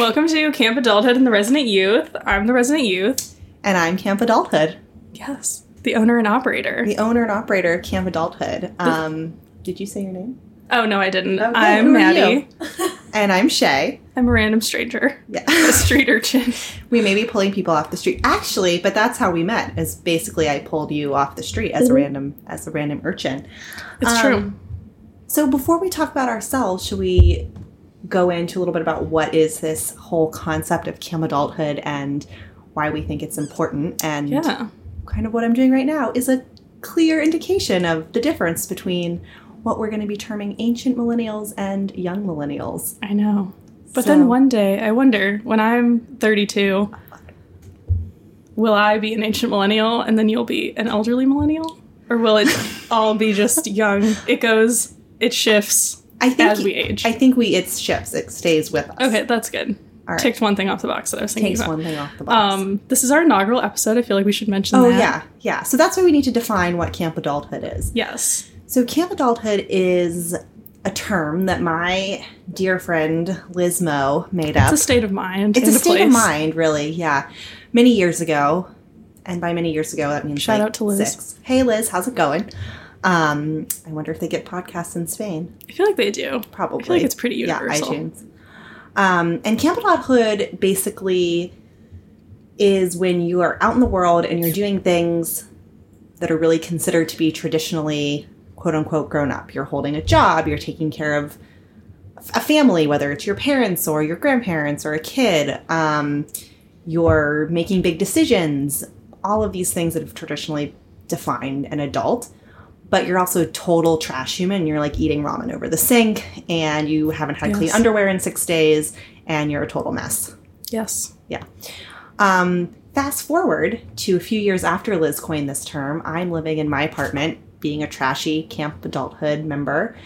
Welcome to Camp Adulthood and the Resident Youth. I'm the Resident Youth. And I'm Camp Adulthood, Yes, the owner and operator. the owner and operator of Camp Adulthood. Um, did you say your name? Oh no, I didn't. Okay, I'm Maddie. And I'm Shay. I'm a random stranger. Yeah. A street urchin. we may be pulling people off the street. Actually, but that's how we met. Is basically I pulled you off the street as a random as a random urchin. It's Um, true. So before we talk about ourselves, should we go into a little bit about what is this whole concept of Camp Adulthood and why we think it's important and Yeah. kind of what I'm doing right now is a clear indication of the difference between what we're going to be terming ancient millennials and young millennials. I know. But So- then one day, I wonder when I'm 32, will I be an ancient millennial and then you'll be an elderly millennial? Or will it all be just young? It goes, it shifts I think as we age. I think we it shifts. It stays with us. okay, that's good. All right. Ticked one thing off the box that I was thinking Takes about. one thing off the box. Um, this is our inaugural episode. I feel like we should mention oh that. yeah, yeah. So that's why we need to define what camp adulthood is. Yes. So camp adulthood is a term that my dear friend Liz Moe made up. It's a state of mind. It's a state of mind, really. Yeah, many years ago, and by many years ago, that means Shout like out to Liz. Six. Hey, Liz, how's it going? Um, I wonder if they get podcasts in Spain. I feel like they do. Probably. I feel like it's pretty universal. Yeah, iTunes. Um, and Camp Adulthood basically is when you are out in the world and you're doing things that are really considered to be traditionally quote unquote grown up. You're holding a job, you're taking care of a family, whether it's your parents or your grandparents or a kid. Um, you're making big decisions, all of these things that have traditionally defined an adult. But you're also a total trash human. You're like eating ramen over the sink, and you haven't had clean underwear in six days, and you're a total mess. Yes. Yeah. Um, fast forward to a few years after Liz coined this term, I'm living in my apartment, being a trashy camp adulthood member,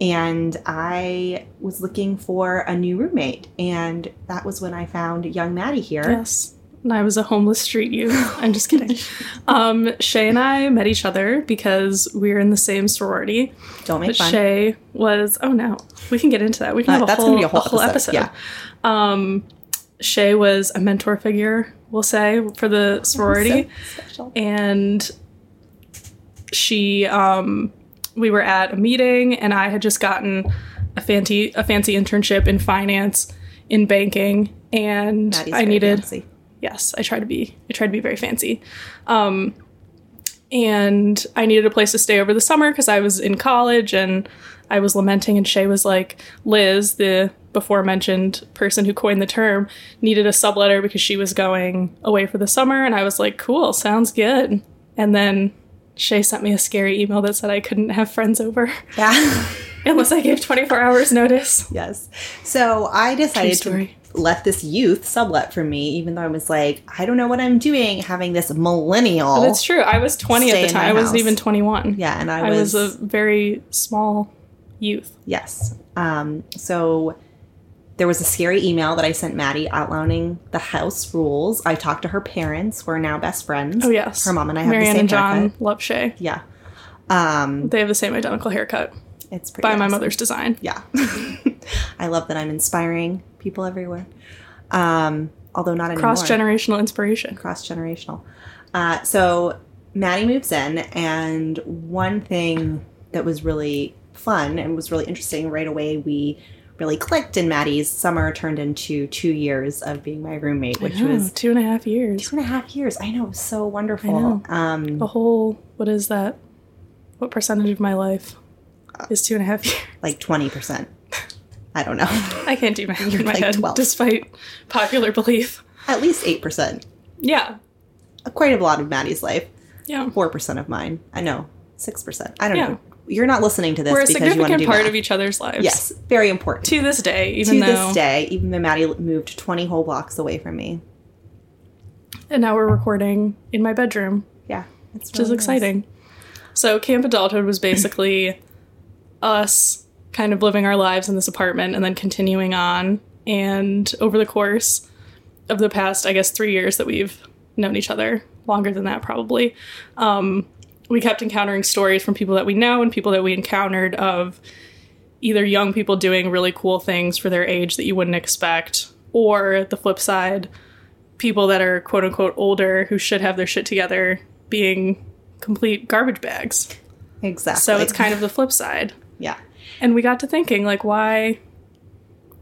and I was looking for a new roommate, and that was when I found young Maddie here. Yes. And I was a homeless street youth. I'm just kidding. um, Shay and I met each other because we were in the same sorority. Don't make fun. Shay was oh no, we can get into that. We can Uh, have a that's whole, gonna be a whole episode, episode. Um, Shay was a mentor figure, we'll say, for the sorority, So and she um, we were at a meeting, and I had just gotten a fancy a fancy internship in finance in banking, and I needed fancy. Yes i try to be i try to be very fancy um and i needed a place to stay over the summer because i was in college and i was lamenting and shay was like liz the before mentioned person who coined the term needed a subletter because she was going away for the summer and i was like cool sounds good and then shay sent me a scary email that said i couldn't have friends over Yeah. unless i gave 24 hours notice yes. So I decided to. Let this youth sublet for me, even though I was like, I don't know what I'm doing having this millennial. That's true. I was 20 at the time. I wasn't house. even 21. yeah, and I I was, was a very small youth. Yes. Um, so there was a scary email that I sent Maddie outlining the house rules. I talked to her parents. We're now best friends. Oh yes, Her mom and I have Marianne the same and John haircut. love Shay. Yeah. Um, They have the same identical haircut it's pretty by my mother's design. Yeah. I love that I'm inspiring people everywhere. Um, although not anymore. Cross generational inspiration. cross generational. Uh, so Maddie moves in, and one thing that was really fun and was really interesting right away, we really clicked, and Maddie's summer turned into two years of being my roommate, which Oh, was two and a half years. two and a half years. I know, it was so wonderful. Know. Um, A whole what is that? What percentage of my life is two and a half years? like 20%. I don't know. I can't do math You're in my like head, 12. despite popular belief. At least 8%. Yeah, Quite a lot of Maddie's life. yeah. 4% of mine. I know. 6%. I don't Yeah. know. You're not listening to this We're a because you want to significant do part math. of each other's lives. Yes, very important. To this day, even to though this day, even though Maddie moved 20 whole blocks away from me. and now we're recording in my bedroom. Yeah. It's which is exciting. So, Camp Adulthood was basically us kind of living our lives in this apartment and then continuing on. And over the course of the past, I guess, three years that we've known each other, longer than that probably, um, we kept encountering stories from people that we know and people that we encountered of either young people doing really cool things for their age that you wouldn't expect, or the flip side, people that are quote unquote older who should have their shit together being complete garbage bags. Exactly. So it's kind of the flip side. Yeah. And we got to thinking like why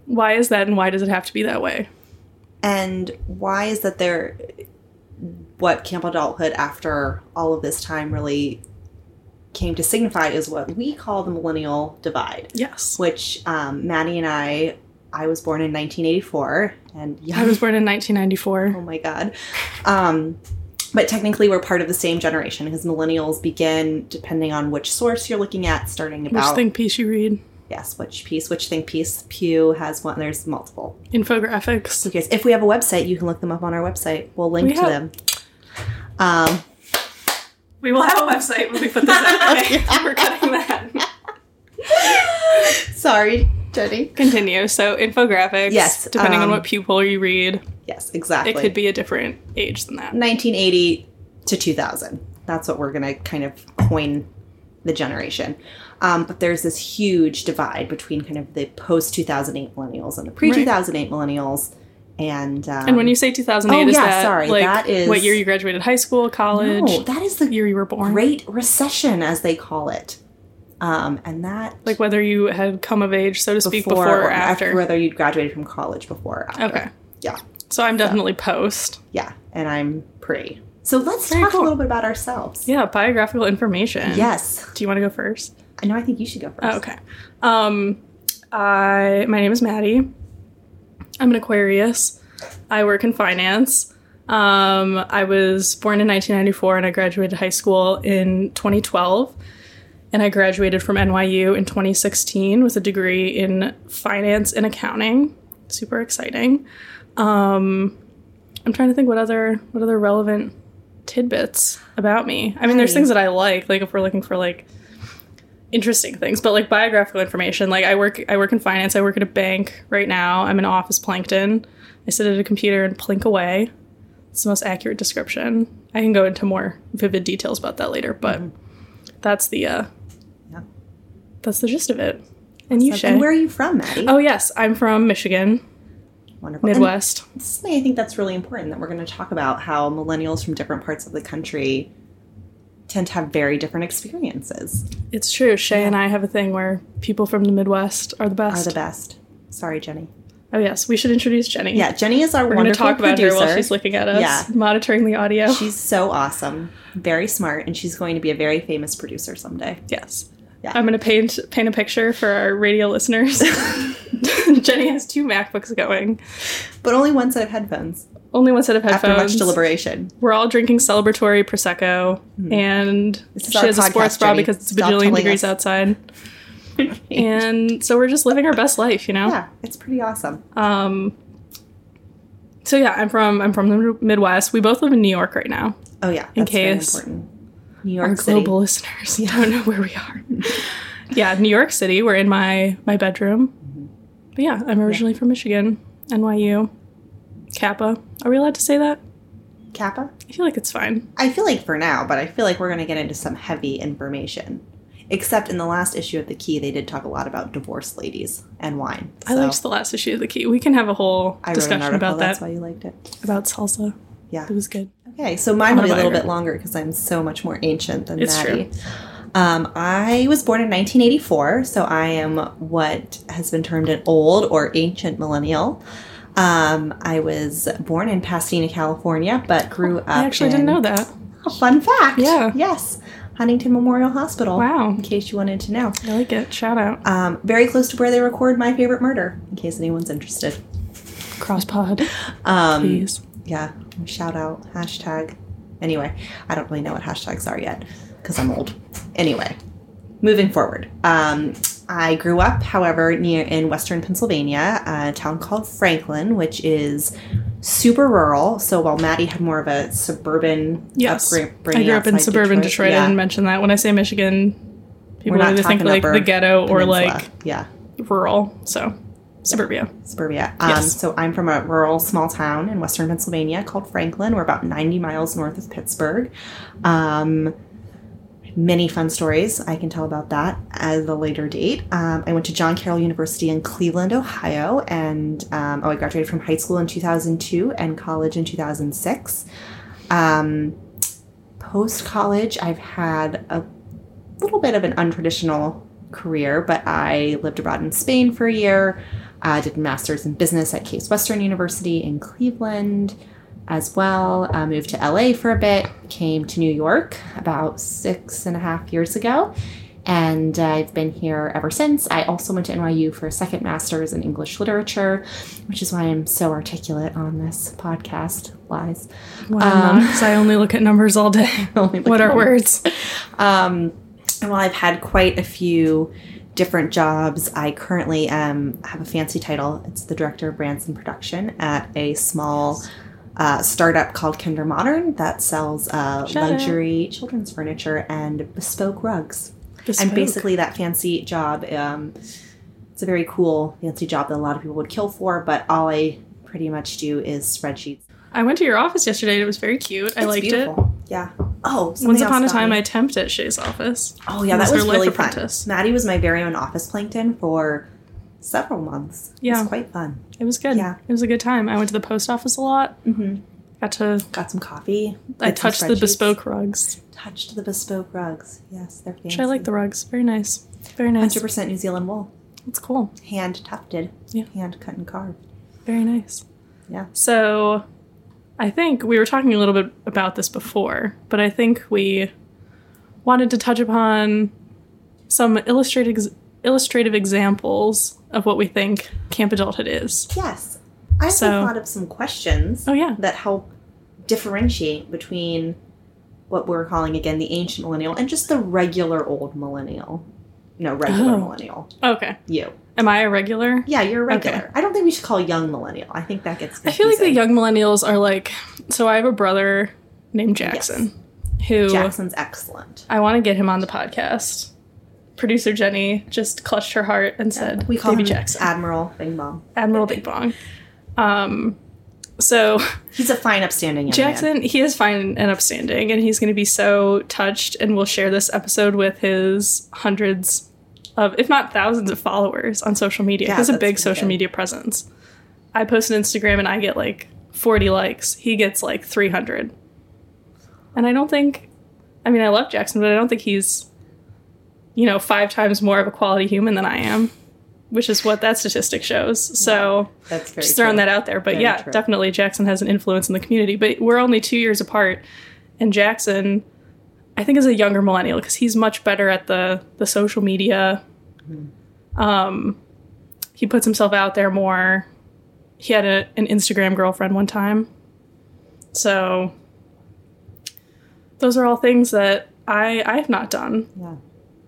why is that and why does it have to be that way? And why is that there? What camp adulthood after all of this time really came to signify is what we call the millennial divide, Yes. which um, Maddie and I. I was born in 1984, and yeah, I was born in 1994. Oh my god. Um, but technically, we're part of the same generation because millennials begin, depending on which source you're looking at, starting Which about think piece you read? yes, which piece, which think piece. Pew has one. There's multiple. Infographics. Okay, if we have a website, you can look them up on our website. We'll link We to have- them. Um, We will have a website when we put this out. Okay, we're cutting that. sorry, Jenny. Continue. So infographics. Yes, Depending on um, what Pew poll you read, Yes, exactly. it could be a different age than that. 1980 to 2000. That's what we're going to kind of coin the generation. Um, but there's this huge divide between kind of the post 2008 millennials and the pre 2008 millennials. And, um, And when you say 2008, Oh, is yeah, that sorry, like that is- what year you graduated high school, college, no, that is the year you were born? Great Recession, as they call it. Um, and that Like whether you had come of age, so to speak, before, or after. whether you'd graduated from college before or after. Okay. Yeah, So I'm definitely post. yeah. And I'm pre. So let's Very talk cool. a little bit about ourselves. Yeah, biographical information. Yes. Do you want to go first? I know I think you should go first. Oh, okay. Um, I my name is Maddie. I'm an Aquarius. I work in finance. Um, I was born in 1994 and I graduated high school in 2012. And I graduated from NYU in 2016 with a degree in finance and accounting. Super exciting. Um, I'm trying to think what other what other relevant tidbits about me. I mean, there's things that I like. Like if we're looking for like interesting things, but like biographical information. Like I work I work in finance. I work at a bank right now. I'm in office plankton. I sit at a computer and plink away. It's the most accurate description. I can go into more vivid details about that later, but that's the uh Yeah. that's the gist of it. And you, Shay? and where are you from, Maddie? Oh yes, I'm from Michigan, wonderful. Midwest. something I think that's really important that we're going to talk about how millennials from different parts of the country tend to have very different experiences. It's true. Shay and I have a thing where people from the Midwest are the best. Are the best. Sorry, Jenny. oh yes, we should introduce Jenny. Yeah, Jenny is our we're going to wonderful talk about producer. her while she's looking at us, Yeah. monitoring the audio. She's so awesome, very smart, and she's going to be a very famous producer someday. Yes. Yeah. I'm going to paint paint a picture for our radio listeners. Jenny has two MacBooks going, But only one set of headphones only one set of headphones. after much deliberation. We're all drinking celebratory prosecco, and. This is she has a sports bra Jenny. because it's a bajillion degrees us. outside. and so we're just living our best life, you know. Yeah, it's pretty awesome. Um. So yeah, I'm from I'm from the Midwest. We both live in New York right now. Oh yeah, In case important. New York Our City. global listeners I don't know where we are. yeah, New York City. We're in my my bedroom. Mm-hmm. But yeah, I'm originally from Michigan, NYU, Kappa. Are we allowed to say that? Kappa. I feel like it's fine. I feel like for now, but I feel like we're going to get into some heavy information. Except in the last issue of the Key, they did talk a lot about divorced ladies and wine. I liked the last issue of the Key. We can have a whole I discussion about That's why you liked it. About salsa. Yeah. It was good. Okay, so mine will be a little bit longer because I'm so much more ancient than It's Maddie. Um, I was born in 1984, so I am what has been termed an old or ancient millennial. Um, I was born in Pasadena, California, but grew up. I actually didn't know that. Oh, fun fact. Yeah. Yes. Huntington Memorial Hospital. Wow. In case you wanted to know. I like it. Shout out. Um, very close to where they record My Favorite Murder, in case anyone's interested. Crosspod, Um, please. yeah, shout out, hashtag. Anyway, I don't really know what hashtags are yet because I'm old. Anyway, moving forward. Um, I grew up, however, near in western Pennsylvania, a town called Franklin, which is super rural. So while Maddie had more of a suburban Yes. I grew up in suburban Detroit. I yeah, didn't mention that. When I say Michigan, people either think like the ghetto or peninsula. like yeah. rural. So suburbia. suburbia. Um, Yes. So I'm from a rural small town in western Pennsylvania called Franklin. We're about 90 miles north of Pittsburgh. Um, many fun stories I can tell about that at a later date. Um, I went to John Carroll University in Cleveland, Ohio, and um, oh, I graduated from high school in 2002 and college in 2006. Um, Post college, I've had a little bit of an untraditional career, but I lived abroad in Spain for a year. I did a master's in business at Case Western University in Cleveland as well. I moved to LA for a bit, came to New York about six and a half years ago, and I've been here ever since. I also went to NYU for a second master's in English literature, which is why I'm so articulate on this podcast. Lies. Wow, because I only look at numbers all day. Only what at are words? Um, and while I've had quite a few different jobs, I currently um, have a fancy title. It's the director of brands and production at a small uh, startup called Kinder Modern that sells uh, out. luxury children's furniture and bespoke rugs. Bespoke. And basically, that fancy job, um, it's a very cool, fancy job that a lot of people would kill for, but all I pretty much do is spreadsheets. I went to your office yesterday. and It was very cute. I It's liked beautiful. Yeah. Oh, Once upon a time, me. I temped at Shay's office. Oh yeah, that was was really apprentice. fun. Maddie was my very own office plankton for several months. Yeah, it was quite fun. It was good. Yeah. It was a good time. I went to the post office a lot. Mm-hmm. Got to. Got some coffee. I touched the bespoke rugs. Touched the bespoke rugs. Yes, they're fancy. Which I like the rugs. Very nice. Very nice. Hundred percent New Zealand wool, It's cool. hand tufted. Yeah. Hand cut and carved. Very nice. Yeah. So, I think we were talking a little bit about this before, but I think we wanted to touch upon some illustrative illustrative examples of what we think camp adulthood is. Yes. I also So- thought of some questions Oh yeah. that help differentiate between what we're calling again the ancient millennial and just the regular old millennial. No, regular Oh. millennial. Okay. You. Am I a regular? Yeah, you're a regular. Okay. I don't think we should call young millennial. I think that gets. I feel like the young millennials are like so I have a brother named Jackson who Jackson's excellent. I want to get him on the podcast. Producer Jenny just clutched her heart and said, We call "Baby him Jackson, Admiral Bing Bong. Admiral Big Bong." Um, so He's a fine, upstanding young man. Jackson, he is fine and upstanding, and he's going to be so touched, and we'll share this episode with his hundreds of, if not thousands, of followers on social media. Yeah, he has a big social good. media presence. I post on Instagram, and I get like forty likes. He gets like three hundred, and I don't think. I mean, I love Jackson, but I don't think he's, you know, five times more of a quality human than I am, which is what that statistic shows. So That's very just throwing true. that out there. But Very yeah, true. definitely Jackson has an influence in the community. But we're only two years apart, and Jackson, I think, is a younger millennial because he's much better at the the social media. Mm-hmm. Um, he puts himself out there more. He had a, an Instagram girlfriend one time, so those are all things that I I have not done. Yeah.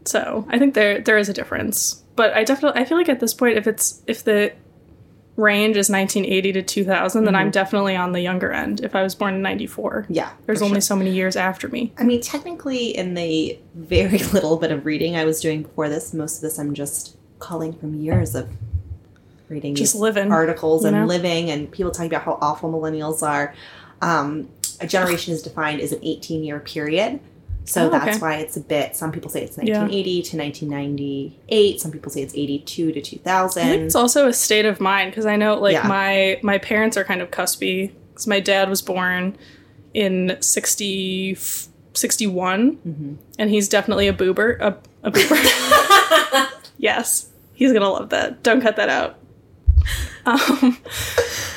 So I think there there is a difference, but I definitely I feel like at this point, if it's if the range is 1980 to 2000, then I'm definitely on the younger end. If I was born in 94, Yeah. there's only sure. so many years after me. I mean, technically, in the very little bit of reading I was doing before this, most of this I'm just calling from years of reading Just living, articles and know? living, and people talking about how awful millennials are. Um, a generation is defined as an 18 year period. So Oh, that's okay. why it's a bit. Some people say it's Yeah. 1980 to 1998. Some people say it's 82 to 2000. I think it's also a state of mind because I know like Yeah. my my parents are kind of cuspy because my dad was born in 60, 61 Mm-hmm. and he's definitely a boober a, a boober. yes, he's gonna love that. Don't cut that out. Um,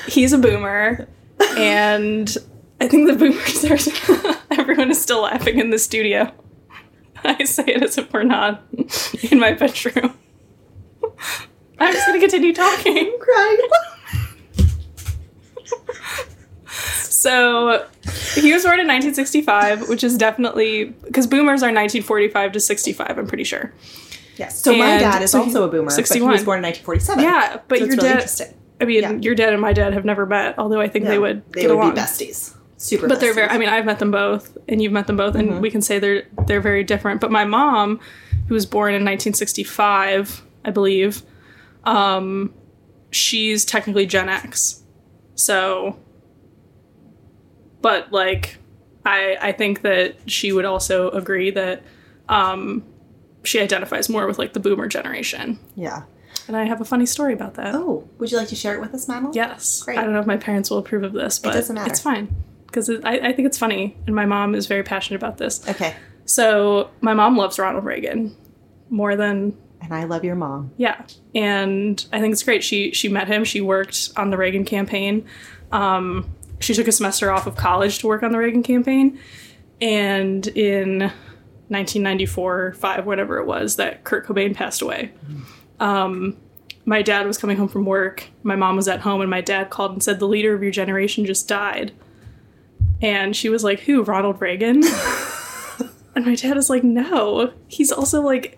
he's a boomer, and I think the boomers are. everyone is still laughing in the studio. I say it as if we're not in my bedroom. I'm just gonna continue talking. I'm crying. So he was born in 1965, which is definitely because boomers are 1945 to 65. I'm pretty sure. yes. So my dad is so also a boomer, but he was born in 1947. Yeah, but so your really dad. I mean, Yeah. your dad and my dad have never met, although I think they would They get would along. be besties. Super. But they're very. I mean, I've met them both, and you've met them both, and Mhm. we can say they're they're very different. But my mom, who was born in 1965, I believe, um, she's technically Gen X. So, but like, I I think that she would also agree that um, she identifies more with like the boomer generation. Yeah. And I have a funny story about that. Oh, would you like to share it with us, Madeline? Yes. Great. I don't know if my parents will approve of this, but it doesn't matter. it's fine. Because I, I think it's funny, and my mom is very passionate about this. Okay. So, my mom loves Ronald Reagan more than And I love your mom. yeah, and I think it's great. She she met him. She worked on the Reagan campaign. Um, she took a semester off of college to work on the Reagan campaign, and in 1994, five, whatever it was, that Kurt Cobain passed away. Um, my dad was coming home from work. My mom was at home, and my dad called and said, "The leader of your generation just died." And she was like, "Who? Ronald Reagan?" and my dad is like, "No, he's also like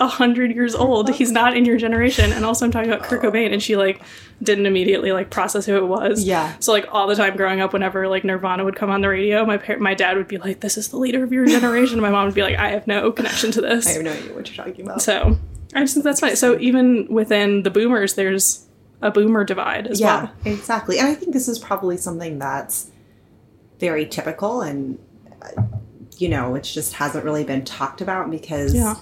a hundred years old. He's not in your generation. And also, I'm talking about Kurt Cobain, and she like didn't immediately like process who it was. Yeah. So like all the time growing up, whenever like Nirvana would come on the radio, my par- my dad would be like, "This is the leader of your generation." and my mom would be like, "I have no connection to this." I have no idea what you're talking about. so I just think that's funny. So even within the boomers, there's a boomer divide as yeah, well. exactly. And I think this is probably something that's very typical and, uh, you know, it just hasn't really been talked about because Yeah.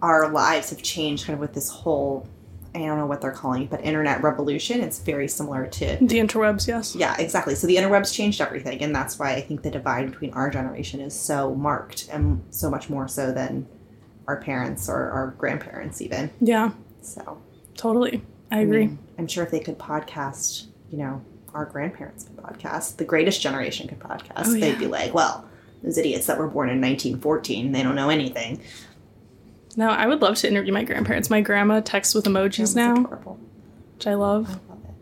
our lives have changed kind of with this whole, I don't know what they're calling it, but internet revolution. It's very similar to The interwebs, yes. Yeah, exactly. So the interwebs changed everything, and that's why I think the divide between our generation is so marked, and so much more so than our parents or our grandparents, even. Yeah, So totally. I agree. mean, I'm sure if they could podcast, you know, our grandparents could podcast, the greatest generation could podcast. Oh, They'd be like, "Well, those idiots that were born in 1914, they don't know anything." No, I would love to interview my grandparents. My grandma texts with emojis now, adorable. which I love. I love it.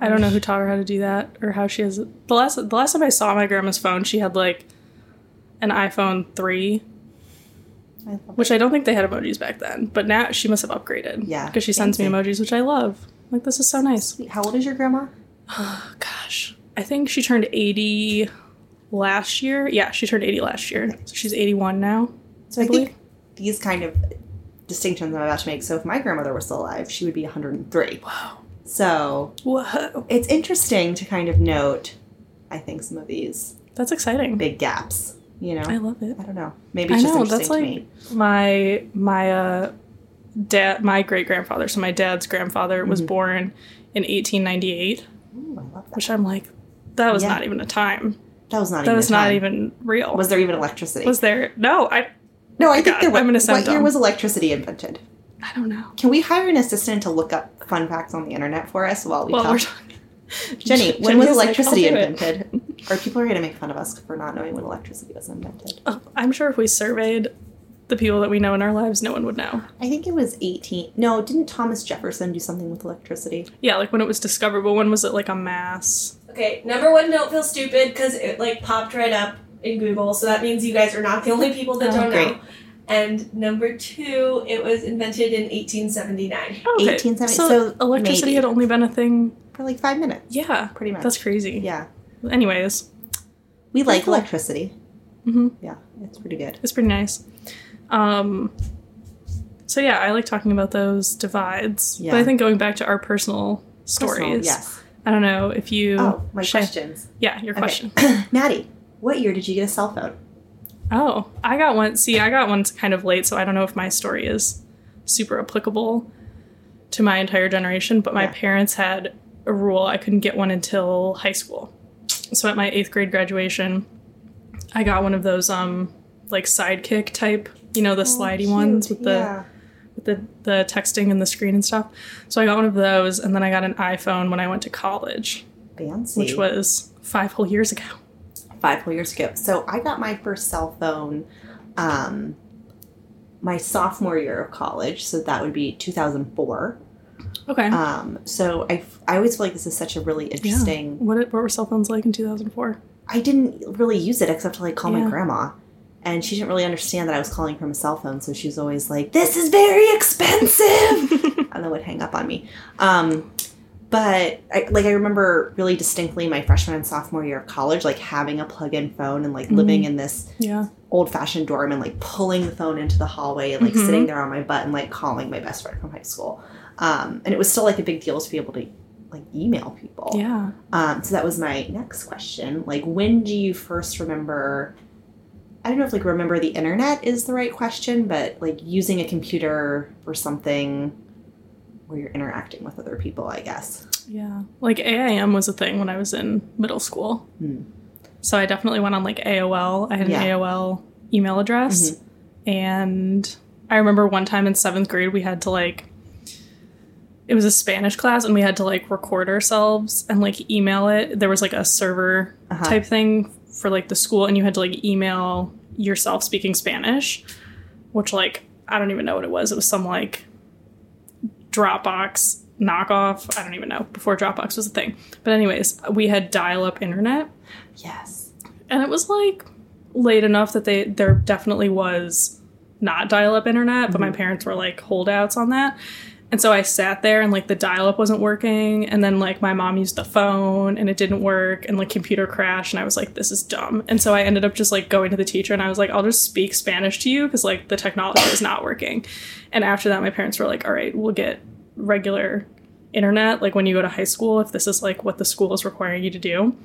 I don't know who taught her how to do that or how she has it. The last the last time I saw my grandma's phone, she had like an iPhone 3, I which I don't think they had emojis back then, but now she must have upgraded. Yeah, Because she sends me emojis, which I love. Like this is so nice. it. How old is your grandma? Oh, gosh. I think she turned 80 last year. Yeah, she turned 80 last year. So she's 81 now. So I, believe. think these kind of distinctions I'm about to make. So if my grandmother was still alive, she would be 103. Wow. So Whoa. it's interesting to kind of note, I think, some of these That's exciting. big gaps. You know, I love it. I don't know. Maybe I know, interesting that's to like me. my my uh dad my great grandfather, so my dad's grandfather was Mm-hmm. born in 1898, Ooh, I that. which I'm like that was Yeah. not even a time. That was not That even. was not even real. Was there even electricity? was there? No, I no, I think there was. I'm gonna sound what year was electricity invented? I don't know. Can we hire an assistant to look up fun facts on the internet for us while we Well, we're talk? talking. Jenny, when was electricity "I'll do it." invented? Or people are going to make fun of us for not knowing when electricity was invented. Oh, I'm sure if we surveyed the people that we know in our lives, no one would know. I think it was 18. No, didn't Thomas Jefferson do something with electricity? Yeah, like when it was discovered, but when was it like a mass? Okay, number one, don't feel stupid because it like popped right up in Google, so that means you guys are not the only people that Oh, don't great. know. And number two, it was invented in 1879. Okay, 1870 So, so electricity maybe. had only been a thing. For like five minutes, Yeah, pretty much. that's crazy. yeah. Anyways, We like cool. electricity. hmm Yeah, it's pretty good. it's pretty nice. Um, so yeah, I like talking about those divides. But Yeah. I think going back to our personal stories. Personal, yes. I don't know if you. Oh, my questions. Yeah, your question. Okay. Maddie, what year did you get a cell phone? Oh, I got one. See, I got one kind of late, so I don't know if my story is super applicable to my entire generation. But my Yeah. parents had a rule I couldn't get one until high school. So at my eighth grade graduation, I got one of those um like sidekick type, you know, the slidey ones with the Oh, yeah. with the the texting and the screen and stuff. So I got one of those, and then I got an iPhone when I went to college, fancy. which was five whole years ago. five whole years ago. So I got my first cell phone um, my sophomore year of college. So that would be 2004. Okay. Um, so I, I always feel like this is such a really interesting. What what were cell phones like in 2004? I didn't really use it except to like call my grandma. And she didn't really understand that I was calling from a cell phone, so she was always like, "This is very expensive," and then would hang up on me. Um, but I, like I remember really distinctly my freshman and sophomore year of college, like having a plug-in phone and like living in this Yeah. old-fashioned dorm and like pulling the phone into the hallway and like Mhm. sitting there on my butt and like calling my best friend from high school. Um, and it was still like a big deal to be able to like email people. Yeah. Um, so that was my next question. Like, when do you first remember I don't know if like remember the internet is the right question, but like using a computer for something where you're interacting with other people, I guess. Yeah. Like AIM was a thing when I was in middle school. Hmm. So I definitely went on like AOL. I had an Yeah. AOL email address. And I remember one time in seventh grade, we had to like, it was a Spanish class and we had to like record ourselves and like email it. There was like a server Uh-huh. type thing for like the school and you had to like email yourself speaking Spanish, which like, I don't even know what it was. It was some like Dropbox knockoff. I don't even know before Dropbox was a thing. But anyways, we had dial-up internet, Yes. and it was like late enough that they there definitely was not dial-up internet, but my mm-hmm. parents were like holdouts on that. And so I sat there and like the dial-up wasn't working, and then like my mom used the phone and it didn't work, and like computer crashed, and I was like, this is dumb. And so I ended up just like going to the teacher and I was like, I'll just speak Spanish to you because like the technology is not working. And after that, my parents were like, all right, we'll get regular internet like when you go to high school if this is like what the school is requiring you to do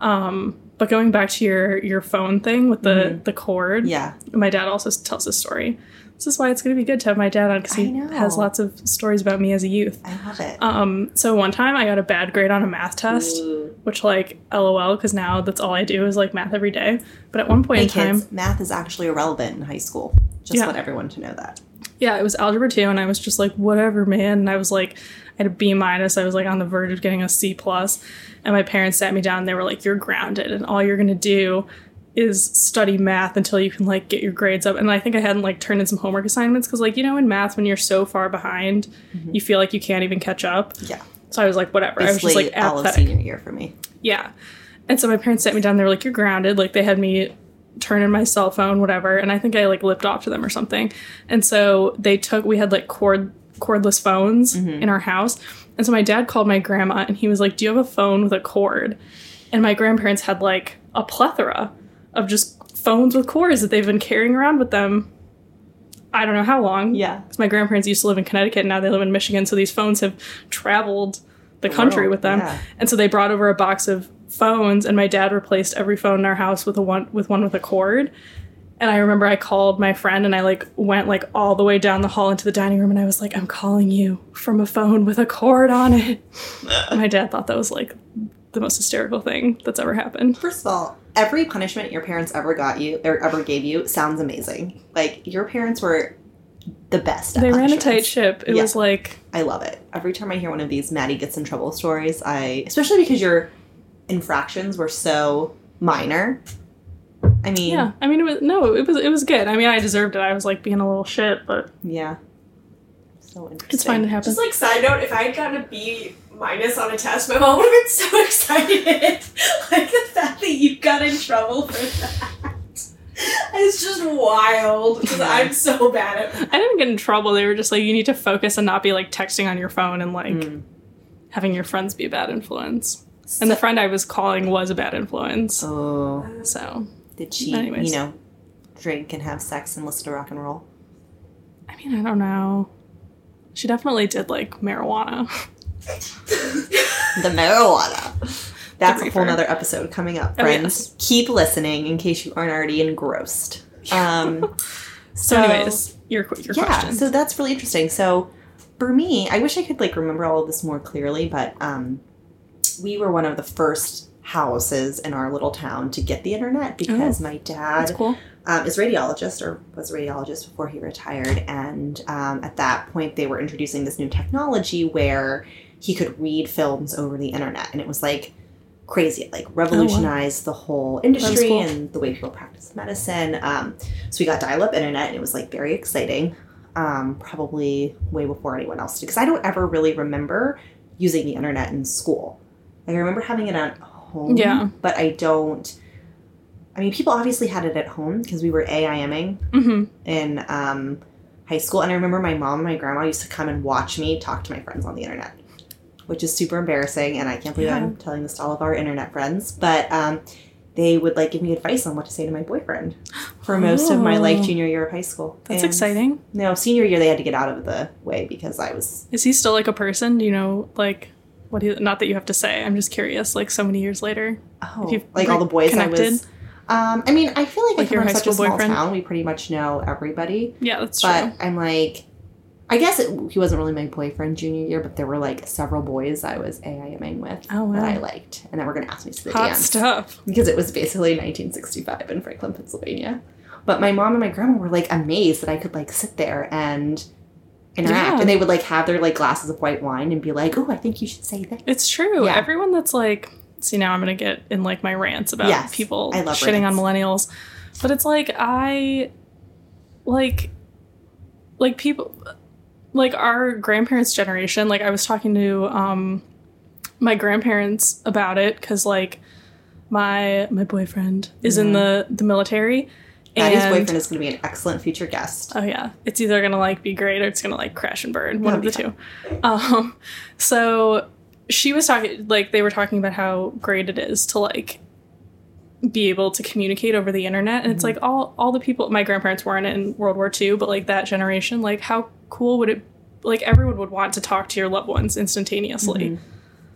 um but going back to your your phone thing with the the cord Yeah. my dad also tells this story this is why it's going to be good to have my dad on because he has lots of stories about me as a youth I love it. um so one time i got a bad grade on a math test Ooh. which like lol because now that's all i do is like math every day but at one point Hey in time math is actually irrelevant in high school. Just Yeah. want everyone to know that. yeah, it was algebra two, and I was just like, whatever, man. And I was like, I had a B minus. I was like on the verge of getting a C plus, and my parents sat me down. and They were like, "You're grounded, and all you're gonna do is study math until you can like get your grades up." And I think I hadn't like turned in some homework assignments because like you know in math when you're so far behind, mm-hmm. you feel like you can't even catch up. Yeah. So I was like, whatever. I was just like all of apathetic. senior year for me. Yeah. And so my parents sat me down. They were like, "You're grounded." Like they had me turn in my cell phone, whatever. And I think I like lipped off to them or something. And so they took. We had like cord cordless phones mm-hmm. in our house. And so my dad called my grandma and he was like, "Do you have a phone with a cord?" And my grandparents had like a plethora of just phones with cords that they've been carrying around with them. I don't know how long. Yeah. 'Cause my grandparents used to live in Connecticut and now they live in Michigan. So these phones have traveled the country world, with them. yeah. And so they brought over a box of phones and my dad replaced every phone in our house with a one with one with a cord. And I remember I called my friend and I like went like all the way down the hall into the dining room and I was like, I'm calling you from a phone with a cord on it. My dad thought that was like the most hysterical thing that's ever happened. First of all, every punishment your parents ever got you or ever gave you sounds amazing. Like your parents were the best. At They ran a tight ship. It Yeah. was like I love it. Every time I hear one of these Maddie gets in trouble stories, I especially because your infractions were so minor. I mean, yeah. I mean it was no, it was it was good. I mean I deserved it. I was like being a little shit, but yeah. So interesting. it's fine It happens. Just like side note, if I had gotten a B minus on a test, my mom would have been so excited. like the fact that you got in trouble for that. It's just wild because I'm so bad at I didn't get in trouble. They were just like, you need to focus and not be like texting on your phone and like Mm. having your friends be a bad influence. And the friend I was calling was a bad influence. Oh, So, did she, Anyways. you know, drink and have sex and listen to rock and roll? I mean, I don't know. She definitely did like marijuana. The marijuana. That's a whole nother episode coming up, Oh, friends. Keep listening in case you aren't already engrossed. Um, So, anyways, your your yeah, question. so that's really interesting. So for me, I wish I could like remember all of this more clearly, but um, we were one of the first houses in our little town to get the internet because my dad cool. um, is radiologist or was a radiologist before he retired. And um, at that point, they were introducing this new technology where he could read films over the internet. And it was like crazy. It like revolutionized the whole industry cool. and the way people practice medicine. Um, so we got dial up internet and it was like very exciting. Um, probably way before anyone else did. Because I don't ever really remember using the internet in school. Like I remember having it at home. Yeah. But I don't. I mean, people obviously had it at home because we were AIMing hmm in um, high school. And I remember my mom and my grandma used to come and watch me talk to my friends on the internet, which is super embarrassing. And I can't believe Yeah. I'm telling this to all of our internet friends. But um, they would like give me advice on what to say to my boyfriend for most of my like Oh. junior year of high school. That's And, exciting. No, senior year they had to get out of the way because I was. Is he still like a person? Do you know like what he? Not that you have to say. I'm just curious. Like so many years later. Oh, like all the boys I was. Um, I mean, I feel like, Like I your come high from such a small boyfriend? town. We pretty much know everybody. Yeah, that's But true. But I'm like, I guess it, he wasn't really my boyfriend junior year, but there were like several boys I was AIMing with Oh, that. I liked, and that were going to ask me to the Hot dance stuff. because it was basically 1965 in Franklin, Pennsylvania. But my mom and my grandma were like amazed that I could like sit there and interact, Yeah. and they would like have their like glasses of white wine and be like, "Oh, I think you should say that." It's true. Yeah. Everyone that's like, see, now I'm gonna get in like my rants about Yes, people I love shitting on millennials, but it's like I, like, like people, like our grandparents' generation. Like I was talking to um, my grandparents about it because like my my boyfriend is in the the military. Maddie's boyfriend is going to be an excellent future guest. Oh yeah, it's either gonna like be great or it's gonna like crash and burn. One of the That'll two. Um, so she was talking like they were talking about how great it is to like be able to communicate over the internet, and it's mm-hmm. like all all the people. My grandparents weren't in World War II, but like that generation, like how cool would it? Like everyone would want to talk to your loved ones instantaneously. Mm-hmm.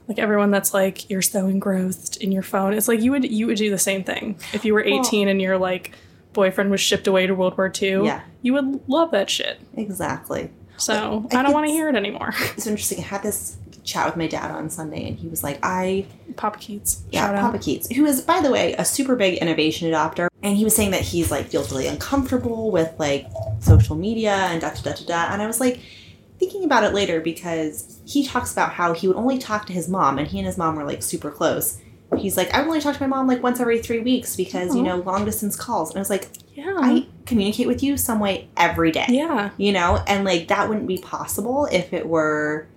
Like everyone that's like you're so engrossed in your phone. It's like you would you would do the same thing if you were 18 and your like boyfriend was shipped away to World War II. Yeah. You would love that shit. Exactly. So I I don't want to hear it anymore. It's interesting. I had this chat with my dad on Sunday, and he was like, "I Papa Keats. yeah, Shout Papa out. Keats, who is by the way a super big innovation adopter, and he was saying that he's like feels really uncomfortable with like social media and da da da da da. And I was like thinking about it later because he talks about how he would only talk to his mom, and he and his mom were like super close. He's like, I only talk to my mom like once every three weeks because you know long distance calls. And I was like, Yeah. I communicate with you some way every day. yeah. you know and like that wouldn't be possible if it were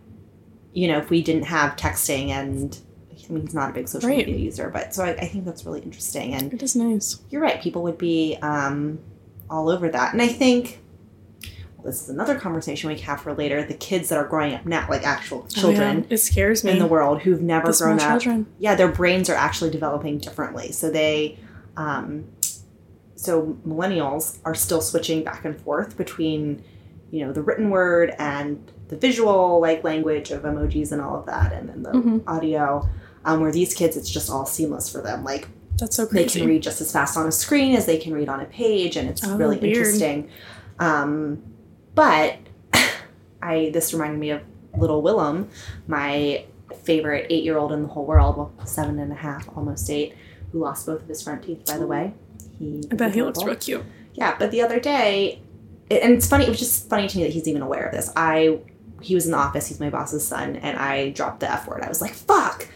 you know if we didn't have texting and i mean he's not a big social Right. media user but so I, I think that's really interesting and It is nice. you're right people would be um all over that and i think well, this is another conversation we can have for later the kids that are growing up now like actual children Oh, yeah. It scares me. in the world who've never The grown up children. yeah, their brains are actually developing differently. So they, um, so millennials are still switching back and forth between, you know, the written word and the visual like language of emojis and all of that, and then the Mhm. audio. Um, where these kids, it's just all seamless for them. Like That's so crazy. they can read just as fast on a screen as they can read on a page, and it's Oh, really weird. interesting. Um, but I this reminded me of Little Willem, my favorite eight-year-old in the whole world. Well, seven and a half, almost eight, who lost both of his front teeth. By the way, he I bet he looks real cute. Yeah, but the other day, and it's funny. It was just funny to me that he's even aware of this. I he was in the office. He's my boss's son, and I dropped the f word. I was like, "Fuck,"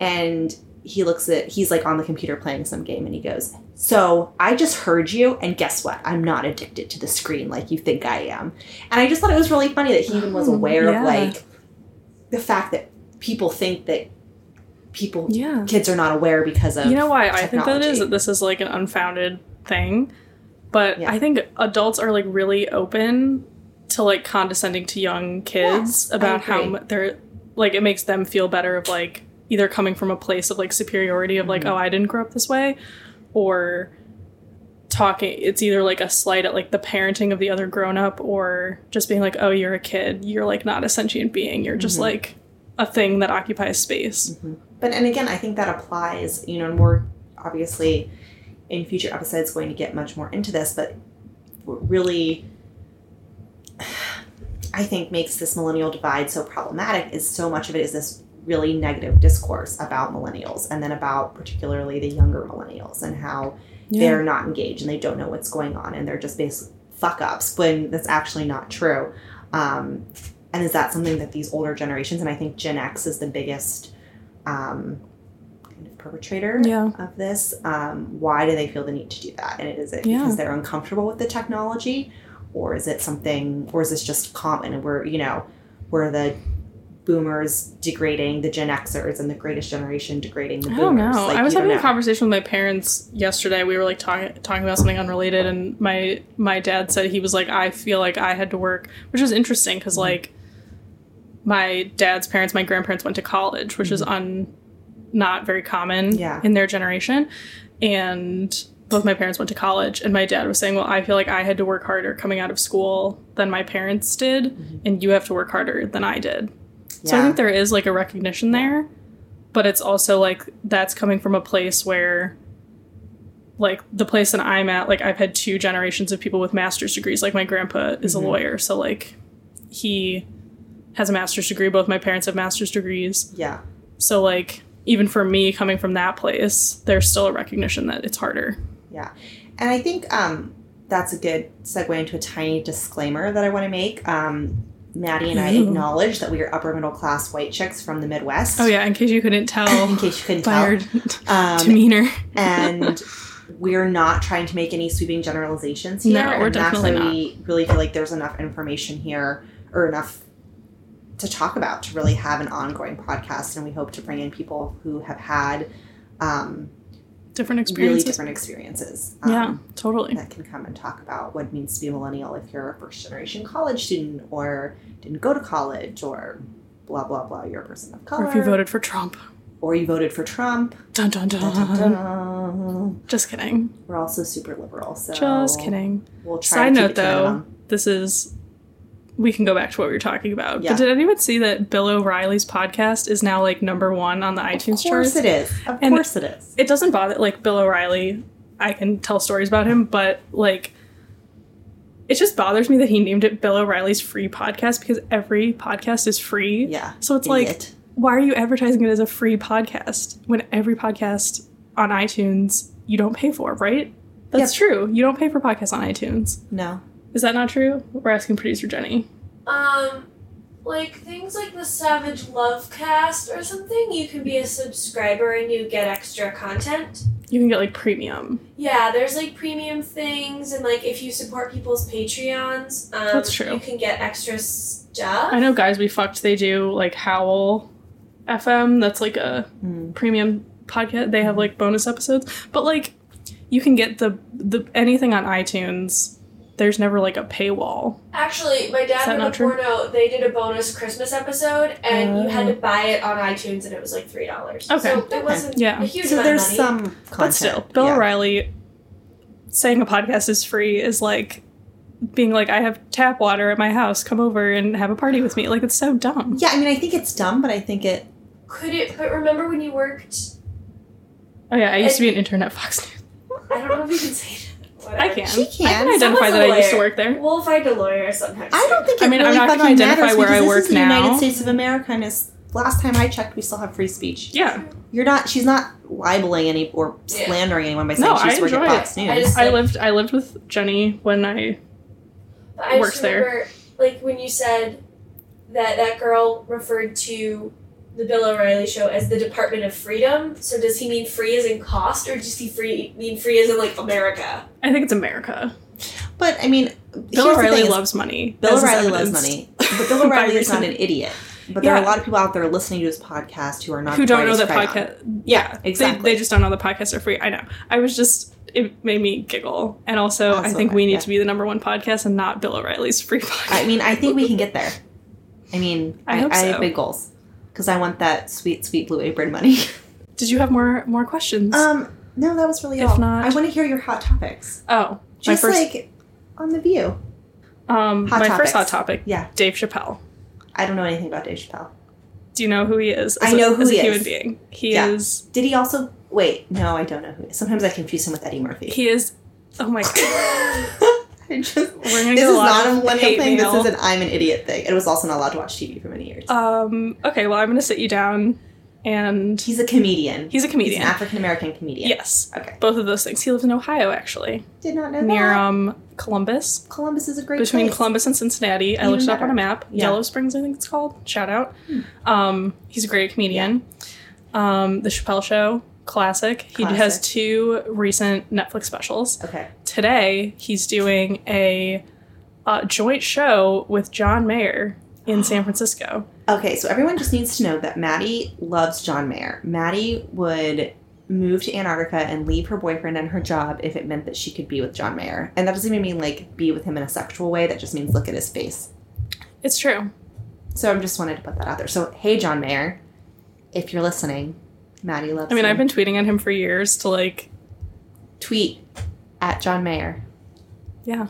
and he looks at he's like on the computer playing some game, and he goes, "So I just heard you, and guess what? I'm not addicted to the screen like you think I am." And I just thought it was really funny that he even was Oh, aware yeah. of like the fact that people think that people Yeah. kids are not aware because of You know why I think that is? That this is like an unfounded thing. But Yeah. I think adults are like really open to like condescending to young kids Yes, about how agree. they're like it makes them feel better of like either coming from a place of like superiority of like Mm-hmm. oh I didn't grow up this way or talking it's either like a slight at like the parenting of the other grown up or just being like oh you're a kid you're like not a sentient being you're Mm-hmm. just like a thing that occupies space But and again, I think that applies. You know, and we're obviously in future episodes going to get much more into this, but really, I think makes this millennial divide so problematic is so much of it is this really negative discourse about millennials, and then about particularly the younger millennials and how they're not engaged and they don't know what's going on, and they're just basic fuck ups when that's actually not true. Um, and is that something that these older generations, and I think Gen X is the biggest um, kind of perpetrator Yeah. of this. Um, why do they feel the need to do that? And is it Yeah. because they're uncomfortable with the technology, or is it something, or is this just common? And we're you know we're the boomers degrading the Gen Xers and the greatest generation degrading the boomers? I don't know. Like, I was having a know. conversation with my parents yesterday. We were like talking talking about something unrelated, and my my dad said he was like, I feel like I had to work, which was interesting Mm-hmm. because like my dad's parents, my grandparents went to college, which is un not very common Mm-hmm. Yeah. in their generation, and both my parents went to college and my dad was saying well i feel like i had to work harder coming out of school than my parents did Mm-hmm. and you have to work harder than i did so I think there is like a recognition there, but it's also like that's coming from a place where like the place that I'm at, like I've had two generations of people with master's degrees. Like my grandpa is a lawyer, so like he has a master's degree. Both my parents have master's degrees. Yeah. So like even for me coming from that place, there's still a recognition that it's harder. Yeah. And I think um, that's a good segue into a tiny disclaimer that I want to make. Um, Maddie and I acknowledge that we are upper middle class white chicks from the Midwest. Oh yeah, in case you couldn't tell In case you couldn't tell. Um, demeanor. and we're not trying to make any sweeping generalizations here. No, we're and that's definitely why we really feel like there's enough information here or enough to talk about to really have an ongoing podcast. And we hope to bring in people who have had um, Different really experiences. different experiences. um, yeah, totally. That can come and talk about what it means to be a millennial if you're a first generation college student or didn't go to college or blah blah blah. You're a person of color, Or if you voted for Trump. or you voted for Trump. Dun dun dun. Dun, dun, dun. Just kidding. We're also super liberal, so Just kidding. We'll try Side to note though, this is we can go back to what we were talking about. Yeah. But did anyone see that Bill O'Reilly's podcast is now like number one on the iTunes charts? Of course it is. Of And- course it is. it doesn't bother like Bill O'Reilly. I can tell stories about him, but like it just bothers me that he named it Bill O'Reilly's free podcast because every podcast is free. Yeah. So it's like why are you advertising it as a free podcast when every podcast on iTunes you don't pay for, right? That's true. You don't pay for podcasts on iTunes. no. Is that not true? We're asking producer Jenny. Um, like things like the Savage Love Cast or something, you can be a subscriber and you get extra content. You can get like premium. Yeah, there's like premium things, and like if you support people's Patreons, um, That's true. You can get extra stuff. I know guys we fucked they do like Howl FM, that's like a Mm. premium podcast. They have like bonus episodes. But like you can get the the anything on iTunes. There's never like a paywall. Actually, my dad that and not porno. They did a bonus Christmas episode, and you had Oh. to buy it on iTunes, and it was like three dollars. Okay. so it wasn't Yeah. a huge So amount there's of money. some content. But still, Bill yeah. O'Reilly saying a podcast is free is like being like, I have tap water at my house. Come over and have a party with me. Like it's so dumb. Yeah, I mean, I think it's dumb, but I think it. Could it? But remember when you worked? Oh yeah, I used to be an intern at Fox News. I don't know if you can say that. Whatever. I can. She can. I can. can identify Someone's that I used to work there. We'll find a lawyer sometime. I don't think it I mean, I'm not gonna identify where I because work this is the now. United States of America, and is last time I checked, we still have free speech. Yeah. You're not. She's not libeling any or Yeah. slandering anyone by saying No, she used I at Fox. News. I just- I lived I lived with Jenny when I But I works just there. like when you said that that girl referred to the Bill O'Reilly show as the Department of Freedom. So does he mean free as in cost, or does he free mean free as in like America? I think it's America. but I mean, Bill O'Reilly loves money. Bill O'Reilly loves money, but Bill O'Reilly is not an idiot. But there are a lot of people out there listening to his podcast who are not Who don't know as that podcast? Yeah, They- exactly. They, just don't know the podcasts are free. I know. I was just it made me giggle, and also I think we need yeah. to be the number one podcast and not Bill O'Reilly's free podcast. I mean, I think we can get there. I mean, I I, hope I so. have big goals because I want that sweet, sweet blue apron money. Did you have more more questions? um, no, that was really If all. not- I want to hear your hot topics. oh, Just my first like on the View. um hot my first hot topic. Yeah, Dave Chappelle. I don't know anything about Dave Chappelle. Do you know who he is? I as a- know who as he a human is. being. He Yeah. is. Did he also? Wait, no, I don't know who. He is. Sometimes I confuse him with Eddie Murphy. He is. Oh my god. I just, We're this is not a of millennial hate thing. mail. This is an I'm an idiot thing. And it was also not allowed to watch TV for many years. Um. Okay. Well, I'm gonna sit you down, and he's a comedian. he's a He's comedian. an African American comedian. yes. Okay. Both of those things. He lives in Ohio, actually, Did not know near that. um Columbus. Columbus is a great between place. Columbus and Cincinnati. I looked it up on a map. Yeah. Yellow Springs, I think it's called. Shout out. Hmm. Um, he's a great comedian. Um, the Chappelle Show, classic. He has two recent Netflix specials. Okay. Today, he's doing a uh, joint show with John Mayer in San Francisco. Okay, so everyone just needs to know that Maddie loves John Mayer. Maddie would move to Antarctica and leave her boyfriend and her job if it meant that she could be with John Mayer. And that doesn't even mean like be with him in a sexual way, that just means look at his face. It's true. So I just wanted to put that out there. So hey John Mayer, if you're listening, Maddie loves I mean, you. I've been tweeting at him for years to like, tweet at John Mayer. yeah.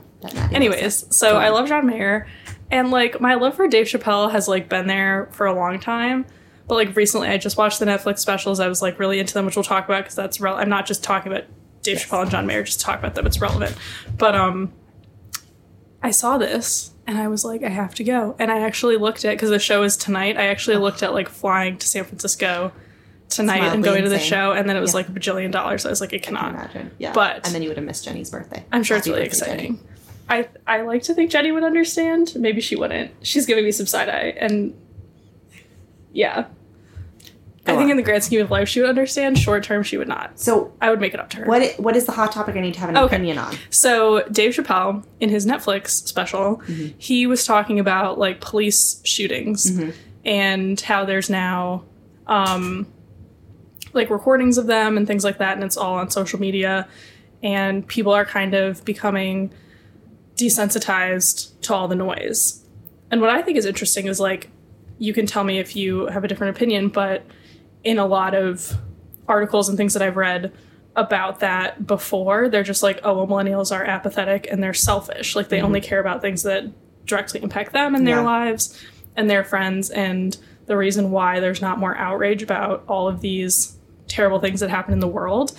Anyways, so I love John Mayer, and like my love for Dave Chappelle has like been there for a long time. But like recently, I just watched the Netflix specials. I was like really into them, which we'll talk about because that's rel- I'm not just talking about Dave Yes. Chappelle and John Mayer just talk about them. It's relevant. But um, I saw this and I was like, I have to go. And I actually looked at because the show is tonight. I actually looked at like flying to San Francisco tonight and going to the show, and then it was Yeah. like a bajillion dollars. I was like, I I can cannot. imagine. Yeah. But- and then you would have missed Jenny's birthday. I'm sure it's really birthday, Jenny. exciting. I I like to think Jenny would understand. Maybe she wouldn't. She's giving me some side eye, and yeah, Go I think on. in the grand scheme of life, she would understand. Short term, she would not. So I would make it up to her. what what is the hot topic I need to have an Okay. opinion on? So Dave Chappelle in his Netflix special, Mm-hmm. he was talking about like police shootings Mm-hmm. and how there's now um like recordings of them and things like that and it's all on social media and people are kind of becoming desensitized to all the noise. And what I think is interesting is like you can tell me if you have a different opinion, but in a lot of articles and things that I've read about that before, they're just like, oh, well, millennials are apathetic and they're selfish. Like they mm-hmm. only care about things that directly impact them and their Yeah. lives and their friends. And the reason why there's not more outrage about all of these terrible things that happen in the world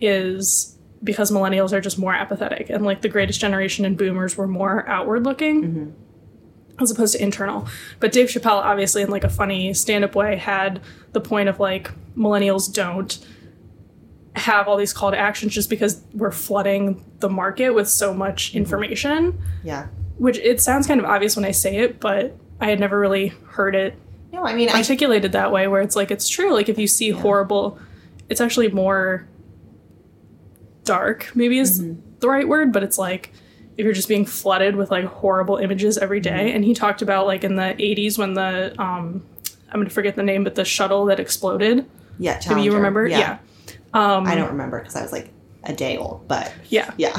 is because millennials are just more apathetic and like the greatest generation and boomers were more outward looking mm-hmm. as opposed to internal. But Dave Chappelle, obviously, in like a funny stand up way, had the point of like millennials don't have all these call to actions just because we're flooding the market with so much mm-hmm. information. Yeah. Which it sounds kind of obvious when I say it, but I had never really heard it No, I mean I articulated that way where it's like it's true. Like if you see horrible, it's actually more dark, maybe is the right word, but it's like if you're just being flooded with like horrible images every day. And he talked about like in the 80s when the um I'm gonna forget the name, but the shuttle that exploded. yeah, Challenger. you remember? Yeah. Um, I don't remember because I was like a day old, but yeah. yeah.